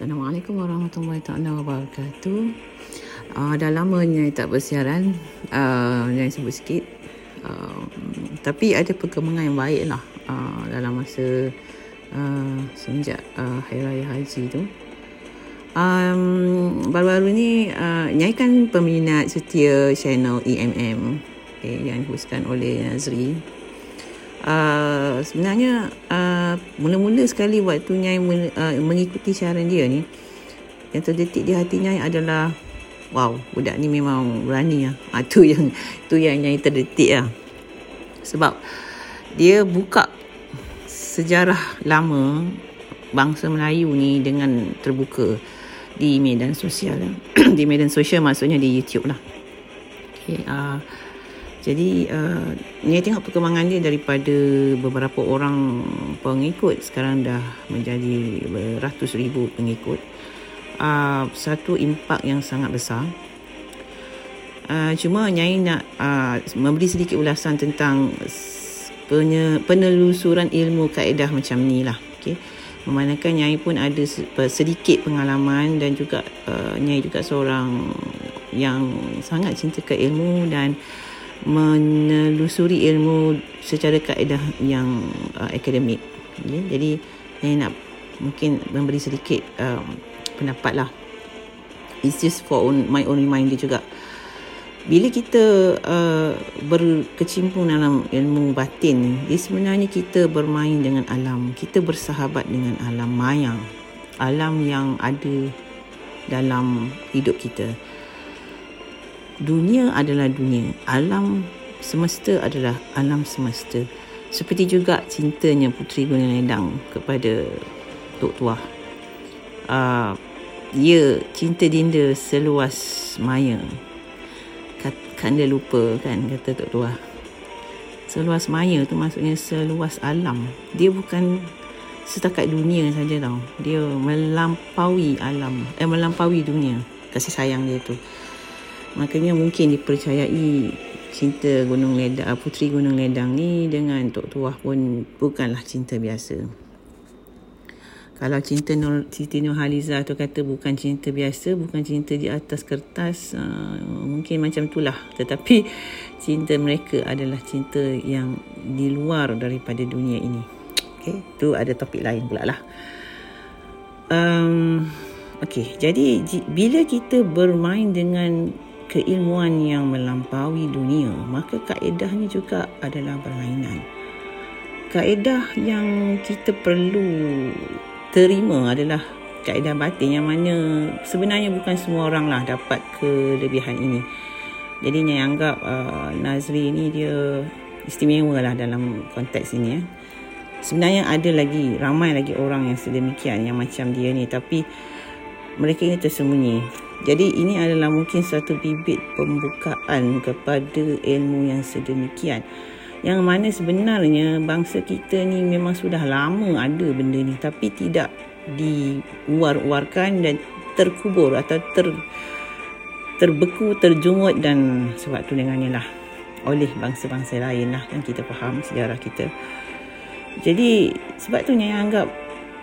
Assalamualaikum warahmatullahi taala wabarakatuh. Uh, dah lama Nyai tak bersiaran. Uh, Nyai sebut sikit. Uh, tapi ada perkembangan yang baik lah uh, dalam masa uh, semenjak uh, Hari Raya Haji tu. Um, baru-baru ni uh, Nyai kan peminat setia channel EMM okay, yang dihuskan oleh Nazri uh, sebenarnya uh, mula-mula sekali waktu Nyai uh, mengikuti siaran dia ni yang terdetik di hati Nyai adalah wow budak ni memang berani lah uh, tu yang tu yang Nyai terdetik lah sebab dia buka sejarah lama bangsa Melayu ni dengan terbuka di medan sosial di medan sosial maksudnya di YouTube lah. Okay, uh, jadi uh, ni tengok perkembangan dia daripada beberapa orang pengikut sekarang dah menjadi beratus ribu pengikut. Uh, satu impak yang sangat besar. Uh, cuma Nyai nak uh, memberi sedikit ulasan tentang penelusuran ilmu kaedah macam ni lah. Okay. Memandangkan Nyai pun ada sedikit pengalaman dan juga uh, Nyai juga seorang yang sangat cinta ke ilmu dan menelusuri ilmu secara kaedah yang uh, akademik. Ya, jadi saya nak mungkin memberi sedikit um, pendapat lah. It's just for own, my own reminder juga. Bila kita uh, berkecimpung dalam ilmu batin ni, dia sebenarnya kita bermain dengan alam. Kita bersahabat dengan alam maya. Alam yang ada dalam hidup kita dunia adalah dunia. Alam semesta adalah alam semesta. Seperti juga cintanya Puteri Gunung Ledang kepada Tok Tuah. Uh, dia cinta dinda seluas maya. Kan dia lupa kan kata Tok Tuah. Seluas maya tu maksudnya seluas alam. Dia bukan setakat dunia saja tau. Dia melampaui alam eh melampaui dunia. Kasih sayang dia tu Makanya mungkin dipercayai cinta Gunung Ledang, uh, Puteri Gunung Ledang ni dengan Tok Tuah pun bukanlah cinta biasa. Kalau cinta Nur, Siti Nurhaliza tu kata bukan cinta biasa, bukan cinta di atas kertas, uh, mungkin macam itulah. Tetapi cinta mereka adalah cinta yang di luar daripada dunia ini. Okay, tu ada topik lain pula lah. Um, okay, jadi bila kita bermain dengan keilmuan yang melampaui dunia, maka kaedahnya juga adalah berlainan. Kaedah yang kita perlu terima adalah kaedah batin yang mana sebenarnya bukan semua orang lah dapat kelebihan ini. Jadi yang anggap uh, Nazri ini dia istimewa lah dalam konteks ini ya. Sebenarnya ada lagi ramai lagi orang yang sedemikian yang macam dia ni tapi mereka ini tersembunyi jadi ini adalah mungkin satu bibit pembukaan kepada ilmu yang sedemikian. Yang mana sebenarnya bangsa kita ni memang sudah lama ada benda ni tapi tidak diuar-uarkan dan terkubur atau ter terbeku, terjumut dan sebab tu dengannya lah oleh bangsa-bangsa lain lah kan kita faham sejarah kita. Jadi sebab tu yang anggap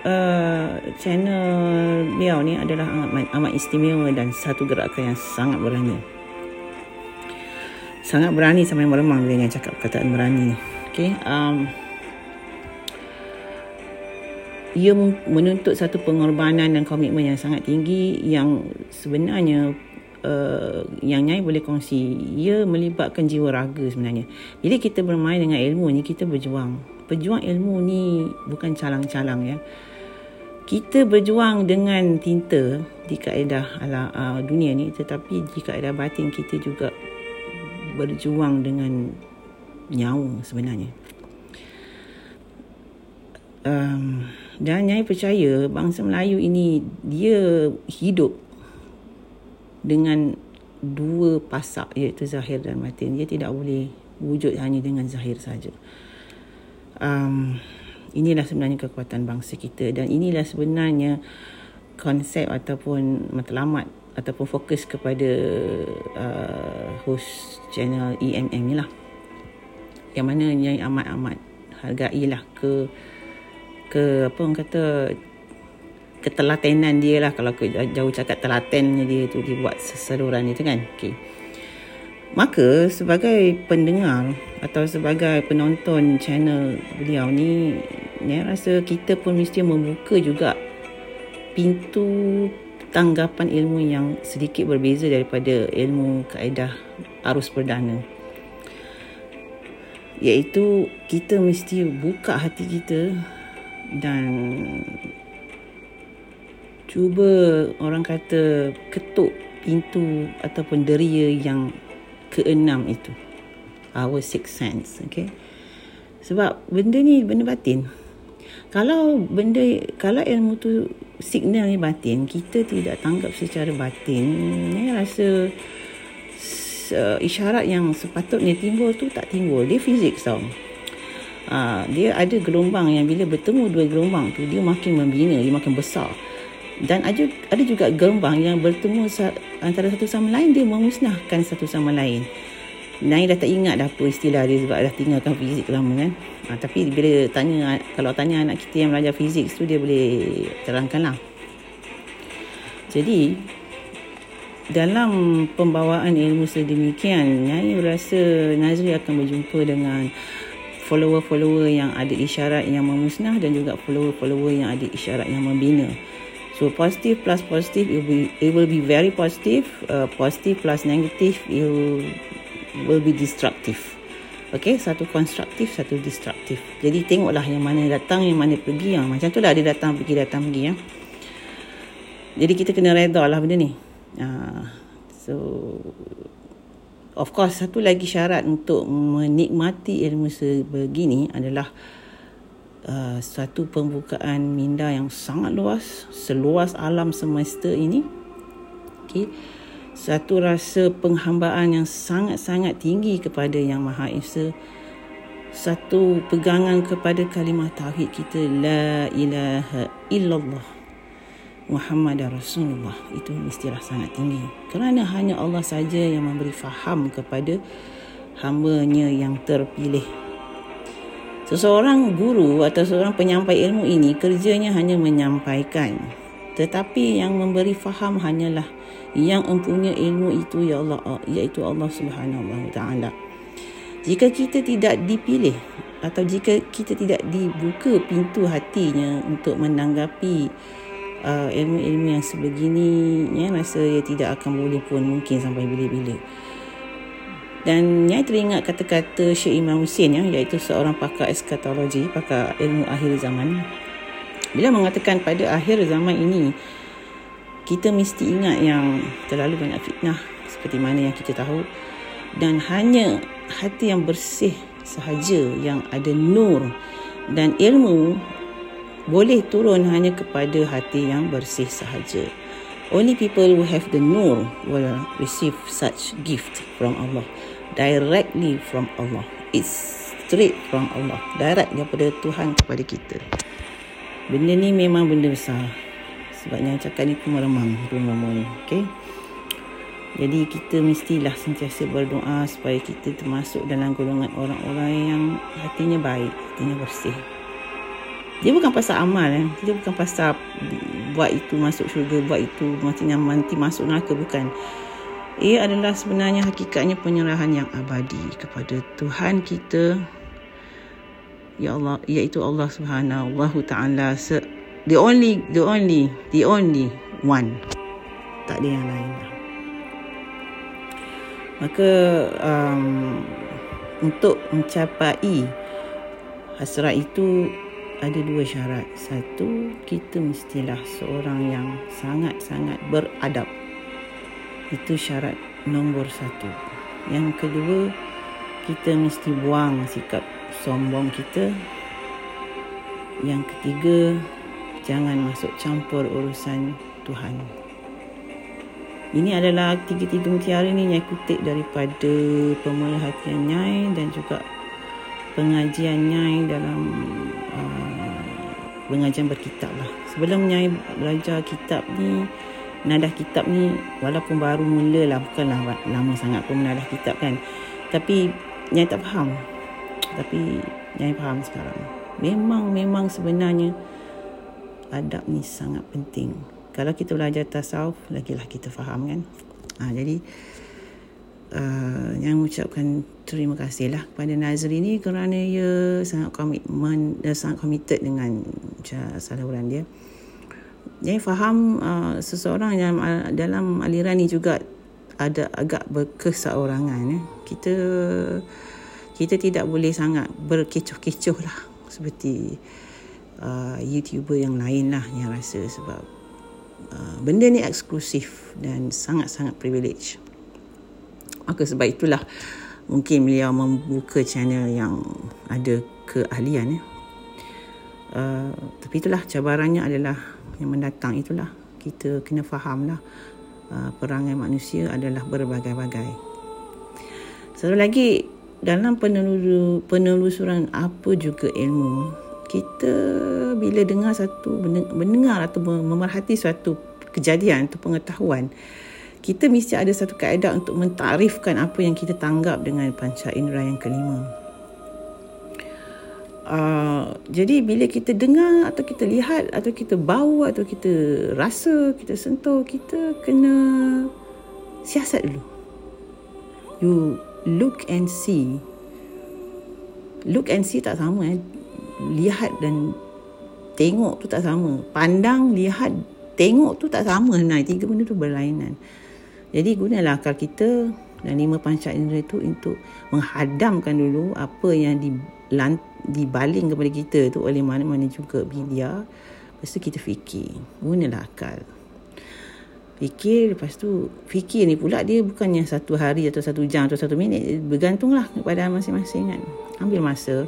Uh, channel beliau ni adalah amat, amat istimewa dan satu gerakan yang sangat berani. Sangat berani sampai meremang bila yang cakap perkataan berani ni. Okay, um, ia menuntut satu pengorbanan dan komitmen yang sangat tinggi yang sebenarnya uh, yang Nyai boleh kongsi ia melibatkan jiwa raga sebenarnya. Jadi kita bermain dengan ilmu ni kita berjuang. Pejuang ilmu ni bukan calang-calang ya kita berjuang dengan tinta di kaedah ala uh, dunia ni tetapi di kaedah batin kita juga berjuang dengan nyawa sebenarnya. Um, dan Nyai percaya bangsa Melayu ini dia hidup dengan dua pasak iaitu zahir dan batin. Dia tidak boleh wujud hanya dengan zahir saja. Um, inilah sebenarnya kekuatan bangsa kita dan inilah sebenarnya konsep ataupun matlamat ataupun fokus kepada uh, host channel EMM ni lah yang mana yang amat-amat hargailah ke ke apa orang kata ketelatenan dia lah kalau jauh cakap telatennya dia tu dia buat sesaluran itu kan okay. Maka sebagai pendengar atau sebagai penonton channel beliau ni saya rasa kita pun mesti membuka juga pintu tanggapan ilmu yang sedikit berbeza daripada ilmu kaedah arus perdana. Iaitu kita mesti buka hati kita dan cuba orang kata ketuk pintu ataupun deria yang keenam itu. Our sixth sense okay? Sebab benda ni benda batin. Kalau benda kalau ilmu tu signal ni batin kita tidak tanggap secara batin ni rasa uh, isyarat yang sepatutnya timbul tu tak timbul. Dia fizik tau uh, dia ada gelombang yang bila bertemu dua gelombang tu dia makin membina dia makin besar dan ada ada juga gelombang yang bertemu antara satu sama lain dia memusnahkan satu sama lain. Nai dah tak ingat dah apa istilah dia sebab dah tinggalkan fizik lama kan. Ha, tapi bila tanya kalau tanya anak kita yang belajar fizik tu dia boleh terangkan lah. Jadi dalam pembawaan ilmu sedemikian Nyai rasa Nazri akan berjumpa dengan follower-follower yang ada isyarat yang memusnah dan juga follower-follower yang ada isyarat yang membina So positive plus positive, it will be, it will be very positive. Uh, positive plus negative, it will, will be destructive. Okay, satu konstruktif, satu destruktif. Jadi tengoklah yang mana datang, yang mana pergi. Ya. Macam tu lah dia datang, pergi, datang, pergi. Ya. Jadi kita kena reda lah benda ni. Uh, so, of course, satu lagi syarat untuk menikmati ilmu sebegini adalah uh, satu pembukaan minda yang sangat luas seluas alam semesta ini. Okey. Satu rasa penghambaan yang sangat-sangat tinggi kepada yang maha esa satu pegangan kepada kalimah tauhid kita la ilaha illallah Muhammad Rasulullah. Itu mestilah sangat tinggi. Kerana hanya Allah saja yang memberi faham kepada hamba-Nya yang terpilih Seseorang guru atau seorang penyampai ilmu ini kerjanya hanya menyampaikan. Tetapi yang memberi faham hanyalah yang mempunyai ilmu itu ya Allah iaitu Allah Subhanahu wa taala. Jika kita tidak dipilih atau jika kita tidak dibuka pintu hatinya untuk menanggapi uh, ilmu-ilmu yang sebegini ya rasa ia tidak akan boleh pun mungkin sampai bila-bila. Dan Nyai teringat kata-kata Syekh Imam Hussein ya, iaitu seorang pakar eskatologi, pakar ilmu akhir zaman. Bila mengatakan pada akhir zaman ini, kita mesti ingat yang terlalu banyak fitnah seperti mana yang kita tahu. Dan hanya hati yang bersih sahaja yang ada nur dan ilmu boleh turun hanya kepada hati yang bersih sahaja. Only people who have the nur will receive such gift from Allah directly from Allah. It's straight from Allah. Direct daripada Tuhan kepada kita. Benda ni memang benda besar. Sebabnya cakap ni pun meremang. Okay. Jadi kita mestilah sentiasa berdoa supaya kita termasuk dalam golongan orang-orang yang hatinya baik, hatinya bersih. Dia bukan pasal amal eh. Dia bukan pasal buat itu masuk syurga, buat itu macam nanti masuk neraka bukan. Ia adalah sebenarnya hakikatnya penyerahan yang abadi kepada Tuhan kita ya Allah iaitu Allah Subhanahu taala the only the only the only one tak ada yang lain maka um, untuk mencapai hasrat itu ada dua syarat satu kita mestilah seorang yang sangat-sangat beradab itu syarat nombor satu. Yang kedua, kita mesti buang sikap sombong kita. Yang ketiga, jangan masuk campur urusan Tuhan. Ini adalah tiga-tiga mutiara ini yang kutip daripada pemerhatian Nyai dan juga pengajian Nyai dalam uh, pengajian berkitab lah. Sebelum Nyai belajar kitab ni, menadah kitab ni walaupun baru mula lah bukanlah lama sangat pun menadah kitab kan tapi Nyai tak faham tapi Nyai faham sekarang memang memang sebenarnya adab ni sangat penting. Kalau kita belajar tasawuf, lagilah kita faham kan. Ha, jadi, uh, yang mengucapkan terima kasih lah kepada Nazri ni kerana ia sangat komitmen dan sangat committed dengan saluran dia. Jadi faham uh, seseorang yang uh, dalam aliran ni juga ada agak berkeseorangan. Eh. Kita kita tidak boleh sangat berkecoh-kecoh lah seperti uh, YouTuber yang lain lah yang rasa sebab uh, benda ni eksklusif dan sangat-sangat privilege. Maka sebab itulah mungkin beliau membuka channel yang ada keahlian. Ya. Uh, tapi itulah cabarannya adalah yang mendatang itulah. Kita kena faham lah uh, perangai manusia adalah berbagai-bagai. Satu lagi dalam penelusuran apa juga ilmu kita bila dengar satu mendengar atau memerhati suatu kejadian atau pengetahuan kita mesti ada satu kaedah untuk mentarifkan apa yang kita tanggap dengan panca indera yang kelima. Uh, jadi bila kita dengar atau kita lihat atau kita bau atau kita rasa, kita sentuh, kita kena siasat dulu. You look and see. Look and see tak sama eh. Lihat dan tengok tu tak sama. Pandang, lihat, tengok tu tak sama. Nah, tiga benda tu berlainan. Jadi gunalah akal kita dan lima panca indera itu untuk menghadamkan dulu apa yang di dibaling kepada kita tu oleh mana-mana juga media. Lepas tu kita fikir. Gunalah akal. Fikir lepas tu fikir ni pula dia bukannya satu hari atau satu jam atau satu minit. Bergantunglah kepada masing-masing kan. Ambil masa.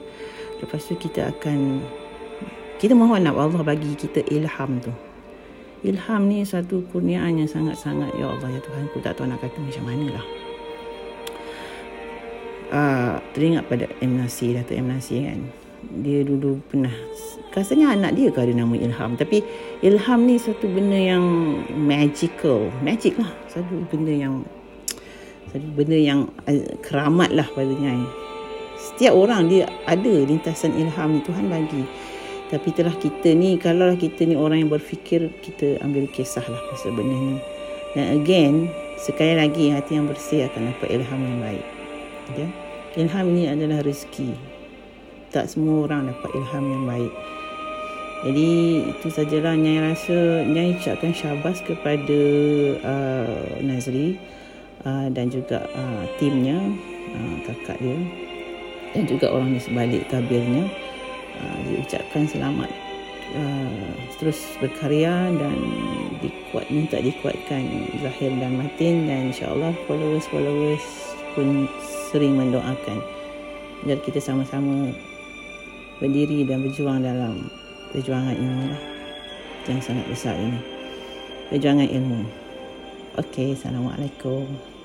Lepas tu kita akan kita mohon nak Allah bagi kita ilham tu ilham ni satu kurniaan yang sangat-sangat ya Allah ya Tuhan aku tak tahu nak kata macam mana lah uh, teringat pada M. Nasir Dato' M. Nasir kan? Dia dulu pernah rasanya anak dia ke ada nama Ilham tapi Ilham ni satu benda yang magical magic lah. Satu benda yang satu benda yang uh, keramat lah padanya. Setiap orang dia ada lintasan ilham ni Tuhan bagi tapi itulah kita ni, kalau kita ni orang yang berfikir, kita ambil kisah lah pasal benda ni. Dan again, sekali lagi hati yang bersih akan dapat ilham yang baik. Okay? Ilham ini adalah rezeki. Tak semua orang dapat ilham yang baik. Jadi itu sajalah Nyai rasa Nyai ucapkan syabas kepada uh, Nazri uh, dan juga uh, timnya, uh, kakak dia dan juga orang di sebalik tabirnya. Ah, diucapkan selamat uh, terus berkarya dan dikuat minta dikuatkan zahir dan batin dan insyaallah followers followers pun sering mendoakan. Agar kita sama-sama berdiri dan berjuang dalam perjuangan ini lah yang sangat besar ini. Perjuangan ilmu. Okey, Assalamualaikum.